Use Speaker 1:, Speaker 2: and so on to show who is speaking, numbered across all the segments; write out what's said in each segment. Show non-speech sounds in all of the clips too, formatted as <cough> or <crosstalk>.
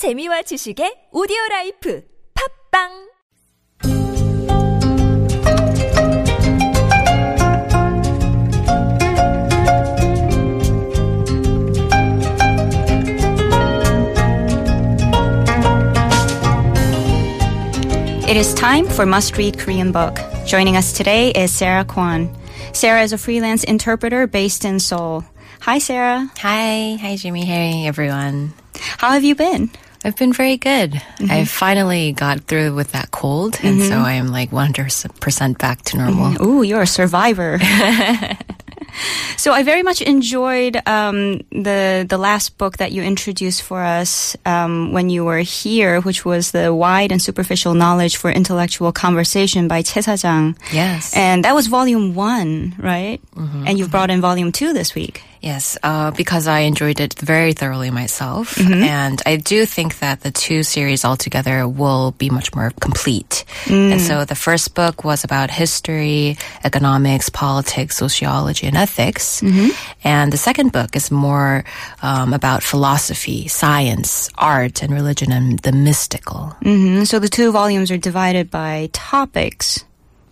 Speaker 1: 재미와 지식의 오디오 라이프 팝빵
Speaker 2: It is time for Must Read Korean Book. Joining us today is Sarah Kwan. Sarah is a freelance interpreter based in Seoul. Hi, Sarah.
Speaker 3: Hi, hi, Jimmy. Hey, everyone.
Speaker 2: How have you been?
Speaker 3: I've been very good. I finally got through with that cold, and so I am like 100% back to normal.
Speaker 2: Ooh, you're a survivor. <laughs> so I very much enjoyed um, the the last book that you introduced for us um, when you were here, which was the Wide and Superficial Knowledge for Intellectual Conversation by Che Sajang.
Speaker 3: Yes.
Speaker 2: And that was volume one, right? And you've brought in volume two this week.
Speaker 3: Yes, uh, because I enjoyed it very thoroughly myself. And I do think that the two series altogether will be much more complete. And so the first book was about history, economics, politics, sociology, and ethics. And the second book is more um, about philosophy, science, art, and religion, and the mystical.
Speaker 2: hmm So the two volumes are divided by topics.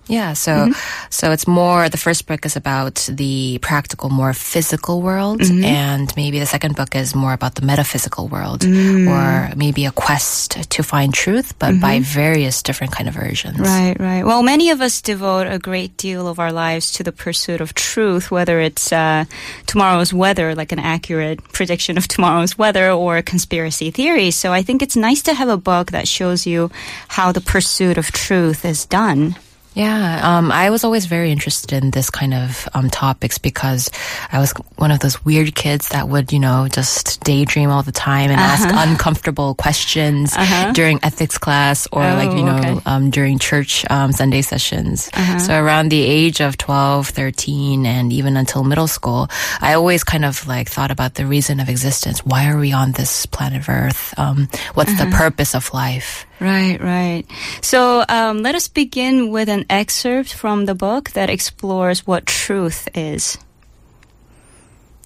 Speaker 3: Yeah, so mm-hmm. so it's more the first book is about the practical, more physical world, mm-hmm. and maybe the second book is more about the metaphysical world, mm. or maybe a quest to find truth, but by mm-hmm. various different kind of versions.
Speaker 2: Right, right. Well, many of us devote a great deal of our lives to the pursuit of truth, whether it's uh, tomorrow's weather, like an accurate prediction of <laughs> tomorrow's weather, or a conspiracy theory. So I think it's nice to have a book that shows you how the pursuit of truth is done.
Speaker 3: Yeah, um, I was always very interested in this kind of um, topics because I was one of those weird kids that would, you know, just daydream all the time and ask uncomfortable questions during ethics class or like, you
Speaker 2: Oh,
Speaker 3: know,
Speaker 2: okay.
Speaker 3: um, during church um, Sunday sessions. So around the age of 12, 13, and even until middle school, I always kind of like thought about the reason of existence. Why are we on this planet Earth? Um, what's the purpose of life?
Speaker 2: Right, right. So um, let us begin with an excerpt from the book that explores what truth is.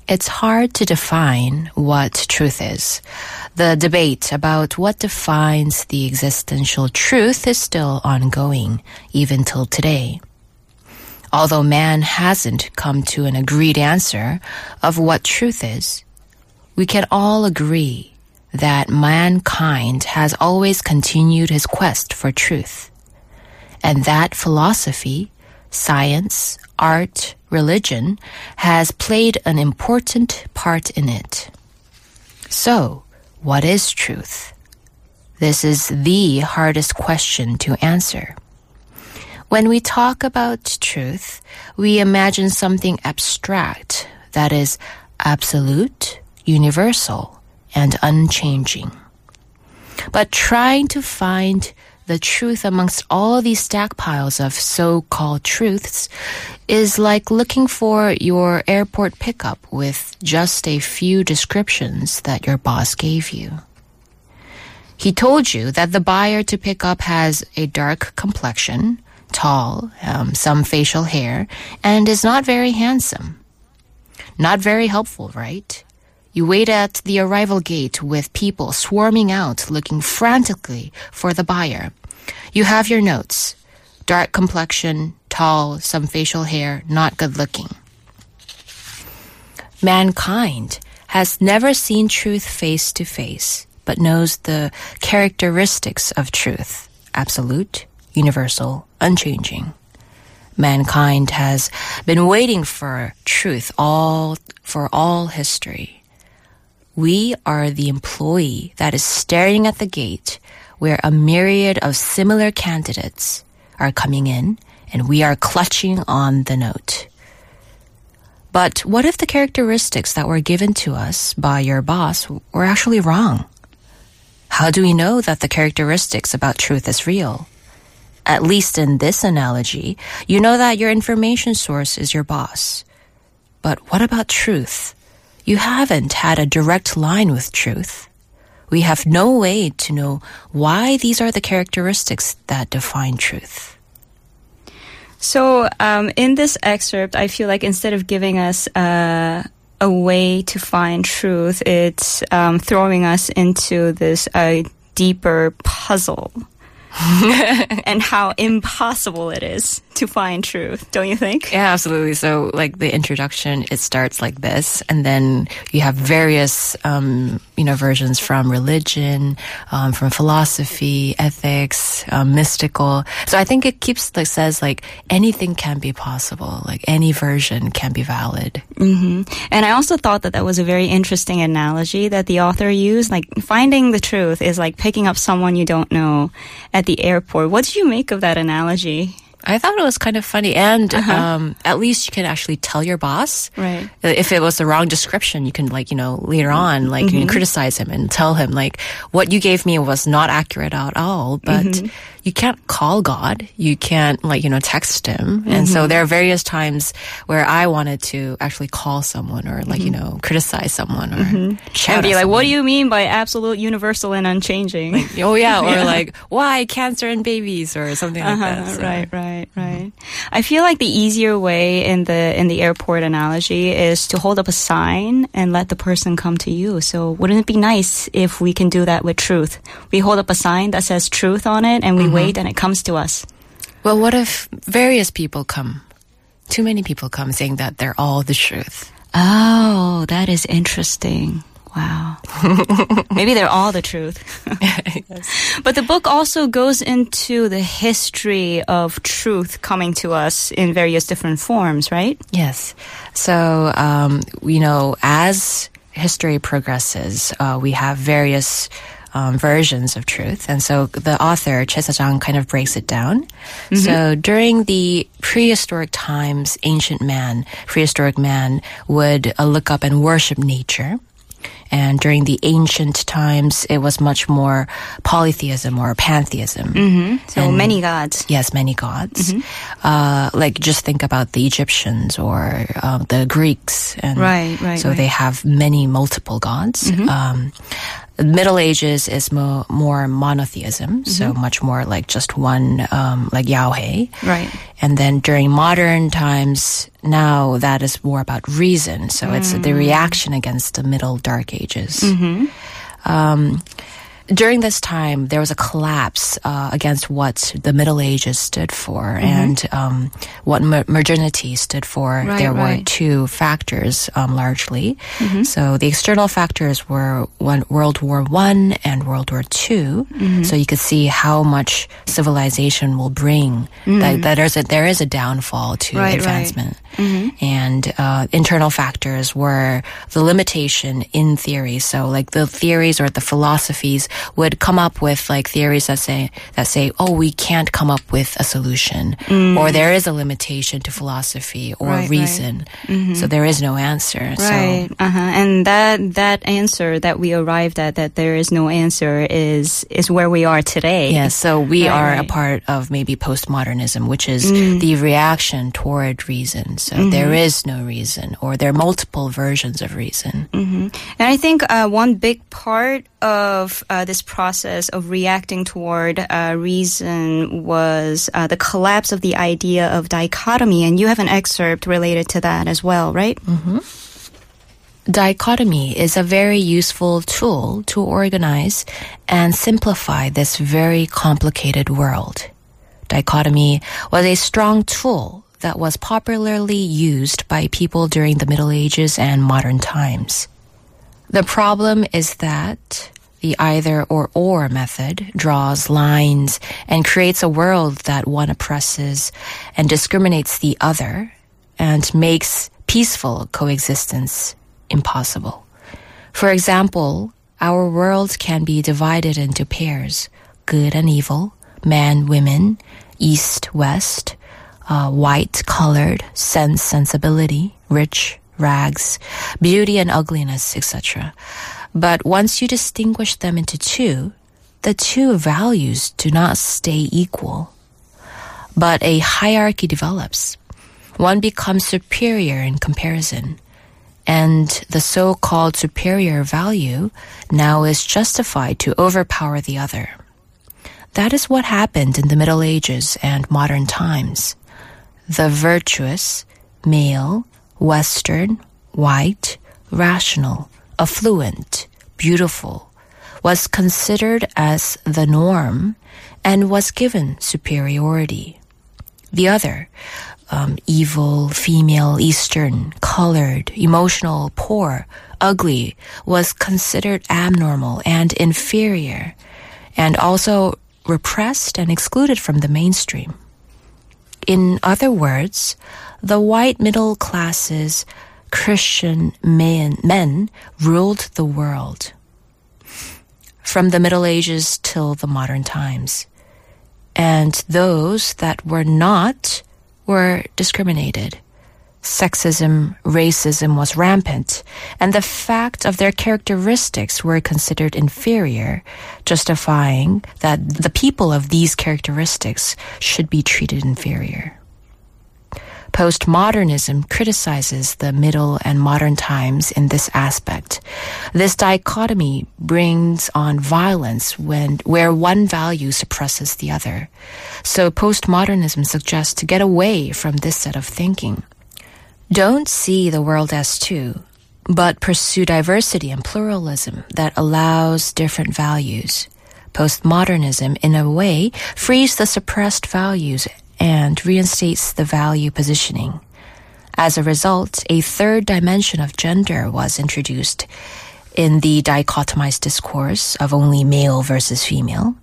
Speaker 3: It's hard to define what truth is. The debate about what defines the existential truth is still ongoing, even till today. Although man hasn't come to an agreed answer of what truth is, we can all agree that mankind has always continued his quest for truth, and that philosophy, science, art, religion has played an important part in it. So, what is truth? This is the hardest question to answer. When we talk about truth, we imagine something abstract that is absolute, universal, and unchanging. But trying to find the truth amongst all these stack piles of so-called truths is like looking for your airport pickup with just a few descriptions that your boss gave you. He told you that the buyer to pick up has a dark complexion, tall, um, some facial hair, and is not very handsome. Not very helpful, right? You wait at the arrival gate with people swarming out looking frantically for the buyer. You have your notes. Dark complexion, tall, some facial hair, not good looking. Mankind has never seen truth face to face, but knows the characteristics of truth absolute, universal, unchanging. Mankind has been waiting for truth all for all history. We are the employee that is staring at the gate where a myriad of similar candidates are coming in and we are clutching on the note. But what if the characteristics that were given to us by your boss were actually wrong? How do we know that the characteristics about truth is real? At least in this analogy, you know that your information source is your boss. But what about truth? You haven't had a direct line with truth. We have no way to know why these are the characteristics that define truth.
Speaker 2: So, um, in this excerpt, I feel like instead of giving us uh, a way to find truth. It's um, throwing us into this uh, deeper puzzle. <laughs> and how impossible it is to find truth, don't you think?
Speaker 3: Yeah, absolutely. So, like the introduction, it starts like this, and then you have various, um, you know, versions from religion, um, from philosophy, ethics, um, mystical. So, I think it keeps like says like anything can be possible, like any version can be valid.
Speaker 2: hmm And I also thought that that was a very interesting analogy that the author used. Like finding the truth is like picking up someone you don't know at the airport. What do you make of that analogy?
Speaker 3: I thought it was kind of funny, and uh-huh. um, at least you can actually tell your boss.
Speaker 2: Right.
Speaker 3: Uh, if it was the wrong description, you can like you know later mm-hmm. on like you can mm-hmm. criticize him and tell him like what you gave me was not accurate at all. But mm-hmm. you can't call God. You can't like you know text him. And so there are various times where I wanted to actually call someone or like you know criticize someone or shout
Speaker 2: And be like, what do you mean by absolute, universal, and unchanging? <laughs>
Speaker 3: Oh yeah, or <laughs> like why cancer in babies or something like uh-huh. that.
Speaker 2: Uh-huh,
Speaker 3: So-
Speaker 2: Right, right, right. Right. I feel like the easier way in the in the airport analogy is to hold up a sign and let the person come to you. So wouldn't it be nice if we can do that with truth? We hold up a sign that says truth on it and we mm-hmm. wait and it comes to us.
Speaker 3: Well, what if various people come? Too many people come saying that they're all the truth.
Speaker 2: Oh, that is interesting. Wow. <laughs> Maybe they're all the truth. <laughs> But the book also goes into the history of truth coming to us in various different forms, right?
Speaker 3: Yes. So, um, you know, as history progresses, uh, we have various um, versions of truth. And so the author, Che Sajang, kind of breaks it down. So during the prehistoric times, ancient man, prehistoric man would uh, look up and worship nature. And during the ancient times, it was much more polytheism or pantheism.
Speaker 2: So many gods.
Speaker 3: Yes, many gods.
Speaker 2: Mm-hmm.
Speaker 3: Uh, like just think about the Egyptians or uh, the Greeks, and
Speaker 2: Right, right,
Speaker 3: So
Speaker 2: right. Mm-hmm.
Speaker 3: they have many multiple gods. Um, Middle Ages is mo- more monotheism, so much more like just one, um, like Yahweh.
Speaker 2: Mm-hmm. Right.
Speaker 3: And then during modern times, now that is more about reason. So it's
Speaker 2: Mm.
Speaker 3: the reaction against the Middle Dark Ages.
Speaker 2: Mm-hmm.
Speaker 3: Um, during this time, there was a collapse uh, against what the Middle Ages stood for and um, what mo- modernity stood for.
Speaker 2: Mm-hmm. Right,
Speaker 3: there were
Speaker 2: right. Mm-hmm.
Speaker 3: two factors, um, largely. So the external factors were one, World War One and World War 2
Speaker 2: Mm-hmm.
Speaker 3: So you could see how much civilization will bring. That, that there's a, there is a downfall to.
Speaker 2: Right, right.
Speaker 3: advancement. And uh, internal factors were the limitation in theory. So like the theories or the philosophies would come up with like theories that say that say, oh, we can't come up with a solution, or there is a limitation to philosophy or
Speaker 2: Mm. Right, right.
Speaker 3: reason. So there is no answer.
Speaker 2: Right.
Speaker 3: So
Speaker 2: Uh-huh. And that that answer that we arrived at that there is no answer is is where we are today.
Speaker 3: Yeah, so we
Speaker 2: Right,
Speaker 3: are a.
Speaker 2: Mm.
Speaker 3: part of maybe postmodernism, which is the reaction toward reason. So
Speaker 2: Mm-hmm.
Speaker 3: there is no reason, or there are multiple versions of reason.
Speaker 2: And I think uh, one big part of uh, this process of reacting toward uh, reason was uh, the collapse of the idea of dichotomy. And you have an excerpt related to that as well, right?
Speaker 3: Dichotomy is a very useful tool to organize and simplify this very complicated world. Dichotomy was a strong tool that was popularly used by people during the Middle Ages and modern times. The problem is that the either or or method draws lines and creates a world that one oppresses and discriminates the other and makes peaceful coexistence impossible. For example, our world can be divided into pairs good and evil, man, women, east, west, uh, white, colored, sense, sensibility, rich, rags, beauty and ugliness, etc. But once you distinguish them into two, the two values do not stay equal. But a hierarchy develops. One becomes superior in comparison. And the so-called superior value now is justified to overpower the other. That is what happened in the Middle Ages and modern times. The virtuous, male, Western, white, rational, affluent, beautiful, was considered as the norm and was given superiority. The other, um, evil, female, Eastern, colored, emotional, poor, ugly, was considered abnormal and inferior, and also repressed and excluded from the mainstream. In other words, the white middle classes, Christian men, men ruled the world. From the Middle Ages till the modern times. And those that were not were discriminated. Sexism, racism was rampant, and the fact of their characteristics were considered inferior, justifying that the people of these characteristics should be treated inferior. Postmodernism criticizes the middle and modern times in this aspect. This dichotomy brings on violence when, where one value suppresses the other. So postmodernism suggests to get away from this set of thinking. Don't see the world as two, but pursue diversity and pluralism that allows different values. Postmodernism, in a way, frees the suppressed values and reinstates the value positioning. As a result, a third dimension of gender was introduced in the dichotomized discourse of only male versus female.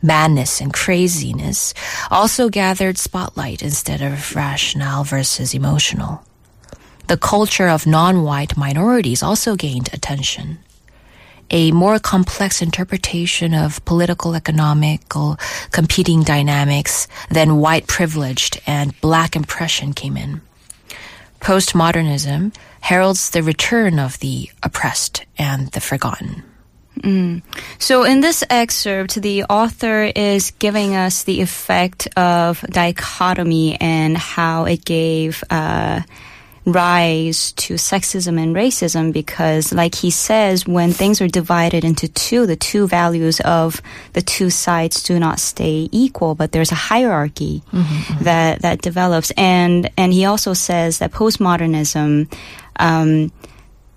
Speaker 3: Madness and craziness also gathered spotlight instead of rational versus emotional. The culture of non-white minorities also gained attention a more complex interpretation of political, economical, competing dynamics than white privileged and black oppression came in. Postmodernism heralds the return of the oppressed and the forgotten.
Speaker 2: Mm. So, in this excerpt, the author is giving us the effect of dichotomy and how it gave uh, rise to sexism and racism because, like he says, when things are divided into two, the two values of the two sides do not stay equal, but there's a hierarchy mm-hmm, that that develops. And and he also says that postmodernism. Um,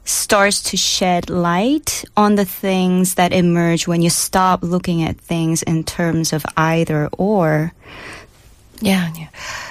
Speaker 2: starts to shed light on the things that emerge when you stop looking at things in terms of either or.
Speaker 3: Yeah, yeah.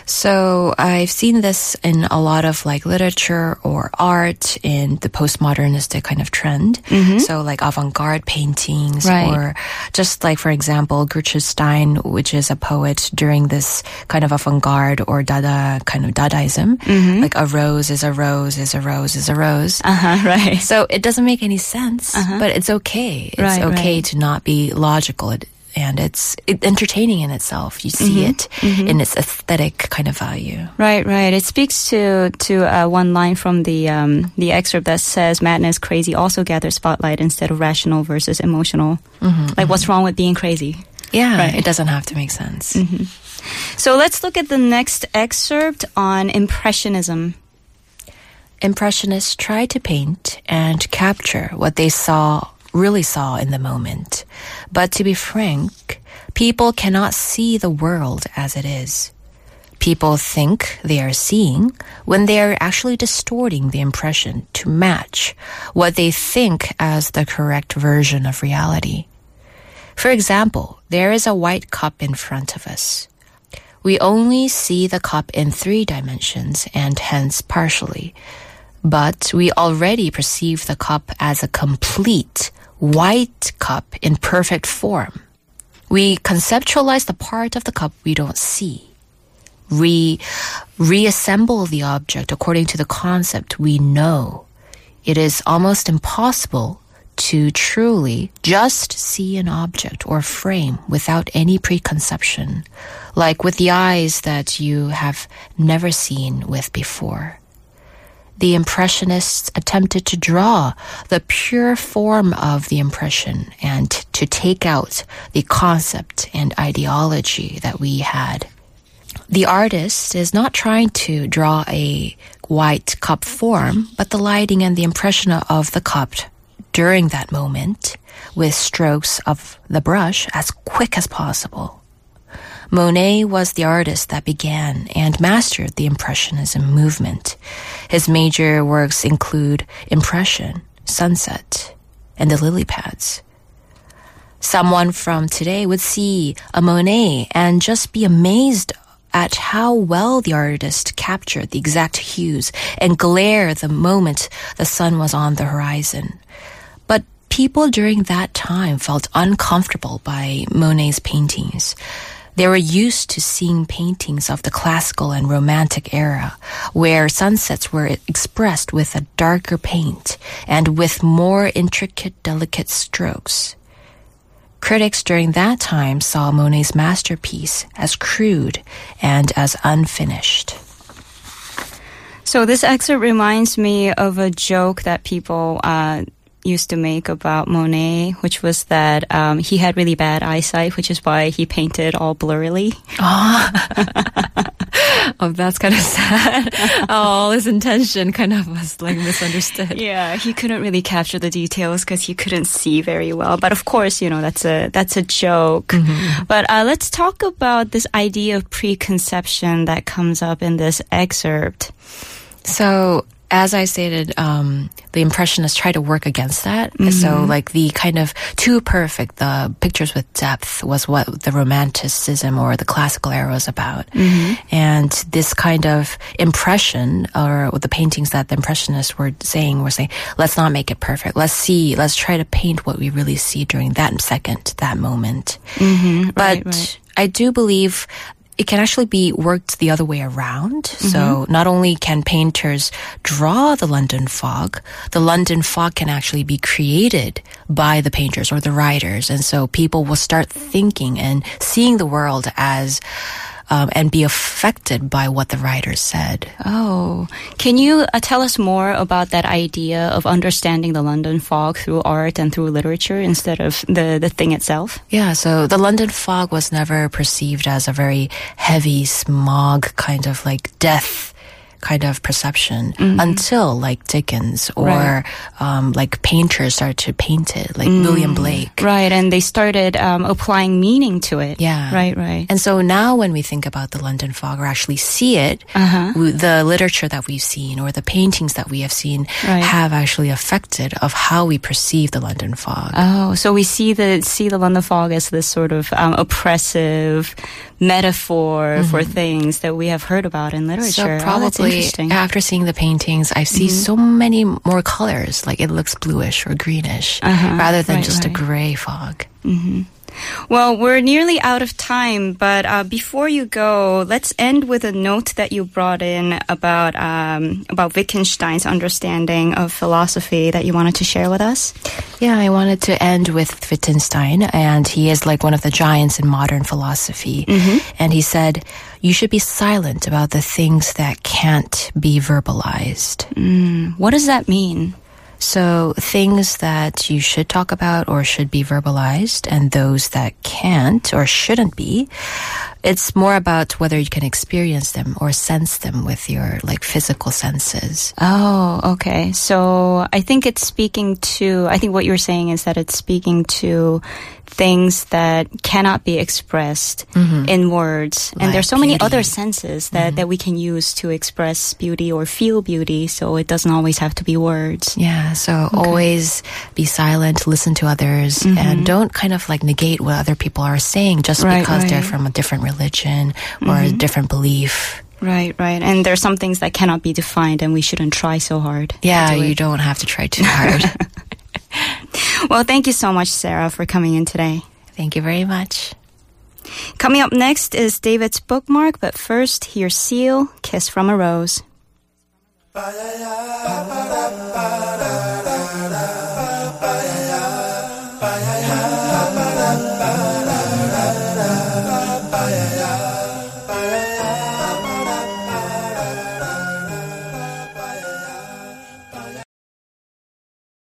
Speaker 3: So I've seen this in a lot of like literature or art in the postmodernistic kind of trend. Mm-hmm. So like avant-garde paintings right. or just like, for example, Gertrude Stein, which is a poet during this kind of avant-garde or Dada kind of Dadaism. Mm-hmm. Like a rose is a rose is a rose is a rose.
Speaker 2: Uh-huh, <laughs> right.
Speaker 3: So it doesn't make any sense, uh-huh. but it's okay. It's right, okay right. to not be logical. It, and it's it, entertaining in itself. You see mm-hmm. it mm-hmm. in its aesthetic kind of value.
Speaker 2: Right, right. It speaks to to uh, one line from the um, the excerpt that says, "Madness, crazy also gather spotlight instead of rational versus emotional." Mm-hmm, like, what's mm-hmm. wrong with being crazy?
Speaker 3: Yeah, right. it doesn't have to make sense.
Speaker 2: Mm-hmm. So let's look at the next excerpt on impressionism.
Speaker 3: Impressionists try to paint and capture what they saw really saw in the moment. But to be frank, people cannot see the world as it is. People think they are seeing when they are actually distorting the impression to match what they think as the correct version of reality. For example, there is a white cup in front of us. We only see the cup in three dimensions and hence partially, but we already perceive the cup as a complete white cup in perfect form. We conceptualize the part of the cup we don't see. We reassemble the object according to the concept we know. It is almost impossible to truly just see an object or frame without any preconception, like with the eyes that you have never seen with before the Impressionists attempted to draw the pure form of the impression and to take out the concept and ideology that we had. The artist is not trying to draw a white cup form, but the lighting and the impression of the cup during that moment with strokes of the brush as quick as possible. Monet was the artist that began and mastered the Impressionism movement. His major works include Impression, Sunset, and the Lily Pads. Someone from today would see a Monet and just be amazed at how well the artist captured the exact hues and glare the moment the sun was on the horizon. But people during that time felt uncomfortable by Monet's paintings. They were used to seeing paintings of the classical and romantic era, where sunsets were expressed with a darker paint and with more intricate, delicate strokes. Critics during that time saw Monet's masterpiece as crude and as unfinished.
Speaker 2: So this excerpt reminds me of a joke that people uh, used to make about Monet, which was that um, he had really bad eyesight, which is why he painted all blurrily.
Speaker 3: Oh, <laughs> oh that's kind of sad. oh, his intention kind of was like misunderstood.
Speaker 2: Yeah, he couldn't really capture the details because he couldn't see very well. But of course, you know that's a that's a joke. Mm-hmm. But uh, let's talk about this idea of preconception that comes up in this excerpt.
Speaker 3: So as I stated, um, the impressionists try to work against that. Mm-hmm. So, like the kind of too perfect, the pictures with depth was what the romanticism or the classical era was about. Mm-hmm. And this kind of impression, or the paintings that the impressionists were saying, were saying, let's not make it perfect. Let's see, let's try to paint what we really see during that second, that moment. Mm-hmm. But right, right. I do believe it can actually be worked the other way around. Mm-hmm. So not only can painters draw the London fog, the London fog can actually be created by the painters or the writers. And so people will start thinking and seeing the world as um, and be affected by what the writer said.
Speaker 2: Oh, can you uh, tell us more about that idea of understanding the London fog through art and through literature instead of the, the thing itself?
Speaker 3: Yeah, so the London fog was never perceived as a very heavy smog kind of like death kind of perception mm-hmm. until like Dickens or right. um, like painters started to paint it, like mm. William Blake.
Speaker 2: Right, and they started um, applying meaning to it.
Speaker 3: Yeah.
Speaker 2: Right, right.
Speaker 3: And so now when we think about the London fog or actually see it, uh-huh. we, the literature that we've seen or the paintings that we have seen right. have actually affected of how we perceive the London fog.
Speaker 2: Oh, so we see the see the London fog as this sort of um, oppressive metaphor mm-hmm. for things that we have heard about in literature.
Speaker 3: So probably
Speaker 2: oh,
Speaker 3: after seeing the paintings, I see mm-hmm. so many more colors. Like it looks bluish or greenish uh-huh. rather than right, just right. a gray fog.
Speaker 2: Mm-hmm. Well, we're nearly out of time, but uh, before you go, let's end with a note that you brought in about um, about Wittgenstein's understanding of philosophy that you wanted to share with us.
Speaker 3: Yeah, I wanted to end with Wittgenstein, and he is like one of the giants in modern philosophy. Mm-hmm. And he said, "You should be silent about the things that can't be verbalized."
Speaker 2: Mm, what does that mean?
Speaker 3: So things that you should talk about or should be verbalized and those that can't or shouldn't be, it's more about whether you can experience them or sense them with your like physical senses.
Speaker 2: Oh, okay. So I think it's speaking to, I think what you're saying is that it's speaking to things that cannot be expressed mm-hmm. in words. Like and there's so beauty. many other senses that, mm-hmm. that we can use to express beauty or feel beauty. So it doesn't always have to be words.
Speaker 3: Yeah. So okay. always be silent, listen to others, mm-hmm. and don't kind of like negate what other people are saying just right, because right. they're from a different religion or a mm-hmm. different belief.
Speaker 2: Right, right. And there's some things that cannot be defined and we shouldn't try so hard.
Speaker 3: Yeah, you don't have to try too hard. <laughs>
Speaker 2: well, thank you so much, Sarah, for coming in today.
Speaker 3: Thank you very much.
Speaker 2: Coming up next is David's bookmark, but first, here's Seal, Kiss from a Rose.